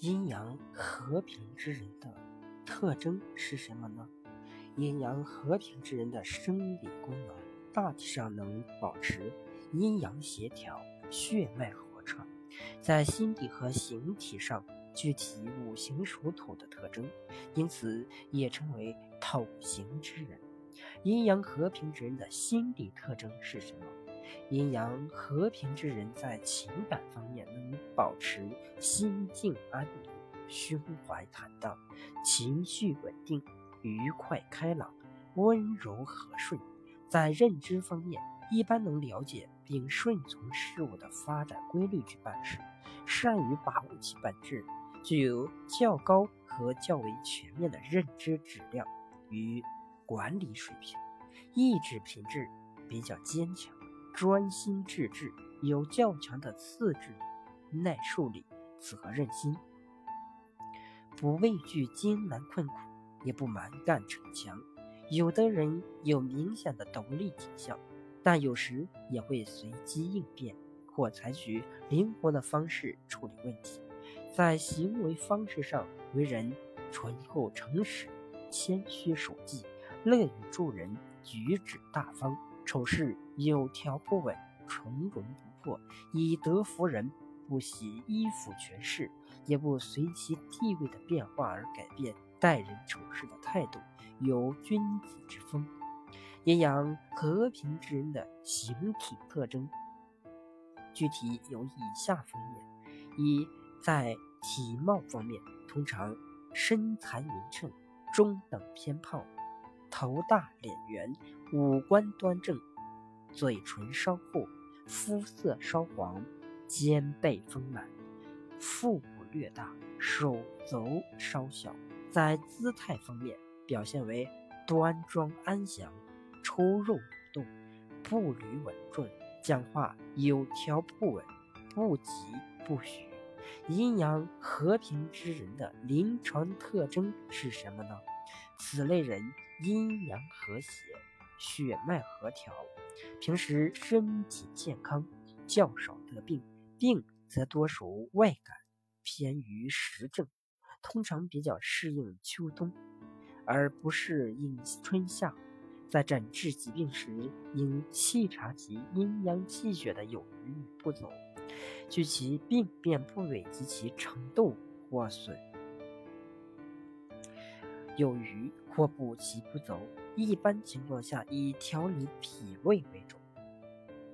阴阳和平之人的特征是什么呢？阴阳和平之人的生理功能大体上能保持阴阳协调、血脉和畅，在心理和形体上具体五行属土的特征，因此也称为透形之人。阴阳和平之人的心理特征是什么？阴阳和平之人在情感方面能保持心境安宁、胸怀坦荡、情绪稳定、愉快开朗、温柔和顺。在认知方面，一般能了解并顺从事物的发展规律去办事，善于把握其本质，具有较高和较为全面的认知质量与管理水平，意志品质比较坚强。专心致志，有较强的自制力、耐受力责任心，不畏惧艰难困苦，也不蛮干逞强。有的人有明显的独立倾向，但有时也会随机应变，或采取灵活的方式处理问题。在行为方式上，为人淳厚诚实、谦虚守纪、乐于助人、举止大方。处事有条不紊，从容不迫，以德服人，不喜依附权势，也不随其地位的变化而改变待人处事的态度，有君子之风。阴阳和平之人的形体特征，具体有以下方面：一，在体貌方面，通常身材匀称，中等偏胖。头大脸圆，五官端正，嘴唇稍厚，肤色稍黄，肩背丰满，腹部略大，手肘稍小。在姿态方面，表现为端庄安详，出入不动，步履稳重，讲话有条不紊，不急不徐。阴阳和平之人的临床特征是什么呢？此类人阴阳和谐，血脉和调，平时身体健康，较少得病，病则多属外感，偏于实症，通常比较适应秋冬，而不适应春夏。在诊治疾病时，应细察其阴阳气血的有余与不足，据其病变部位及其程度或损。有余或补其不足，一般情况下以调理脾胃为主。